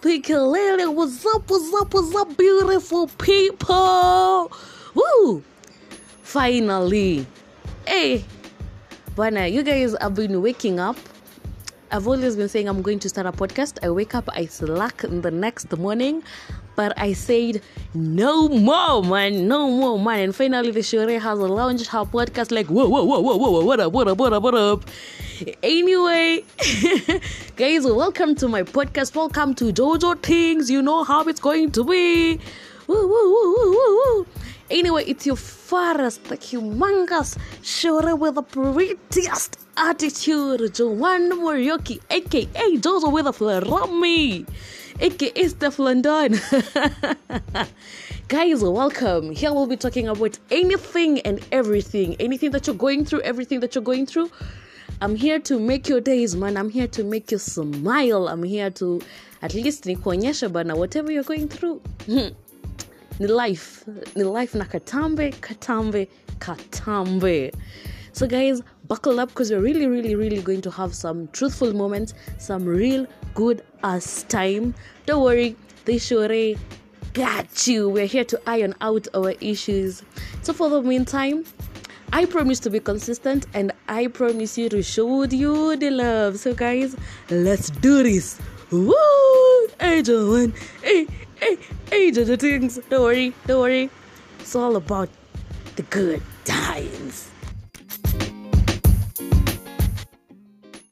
Pikalele. What's up, what's up, what's up, beautiful people? Woo! Finally. Hey, Bana, you guys have been waking up. I've always been saying I'm going to start a podcast. I wake up, I slack in the next morning, but I said no more, man, no more, man. And finally, the Shure has launched her podcast. Like, whoa, whoa, whoa, whoa, whoa, what up, what up, what up, what up? Anyway, guys, welcome to my podcast. Welcome to Jojo Things. You know how it's going to be. Woo, woo, woo, woo, woo, woo. Anyway, it's your fairest, the humongous Shure with the prettiest attitude, Joanne Morioki, aka Jojo with a Flarami, aka Steph. Guys, welcome. Here we'll be talking about anything and everything. Anything that you're going through, everything that you're going through. I'm here to make your days, man. I'm here to make you smile. I'm here to at least nikuonyesha bana whatever you're going through. ni life ni life na katambe katambe katambe so guys buckle up because we're really really really going to have some truthful moments some real good ass time don't worry they sure got you we're here to iron out our issues so for the meantime I promise to be consistent and I promise you to show you the love. So, guys, let's do this. Woo! Hey, Joanne. Hey, hey, hey, Jojo Things. Don't worry, don't worry. It's all about the good times.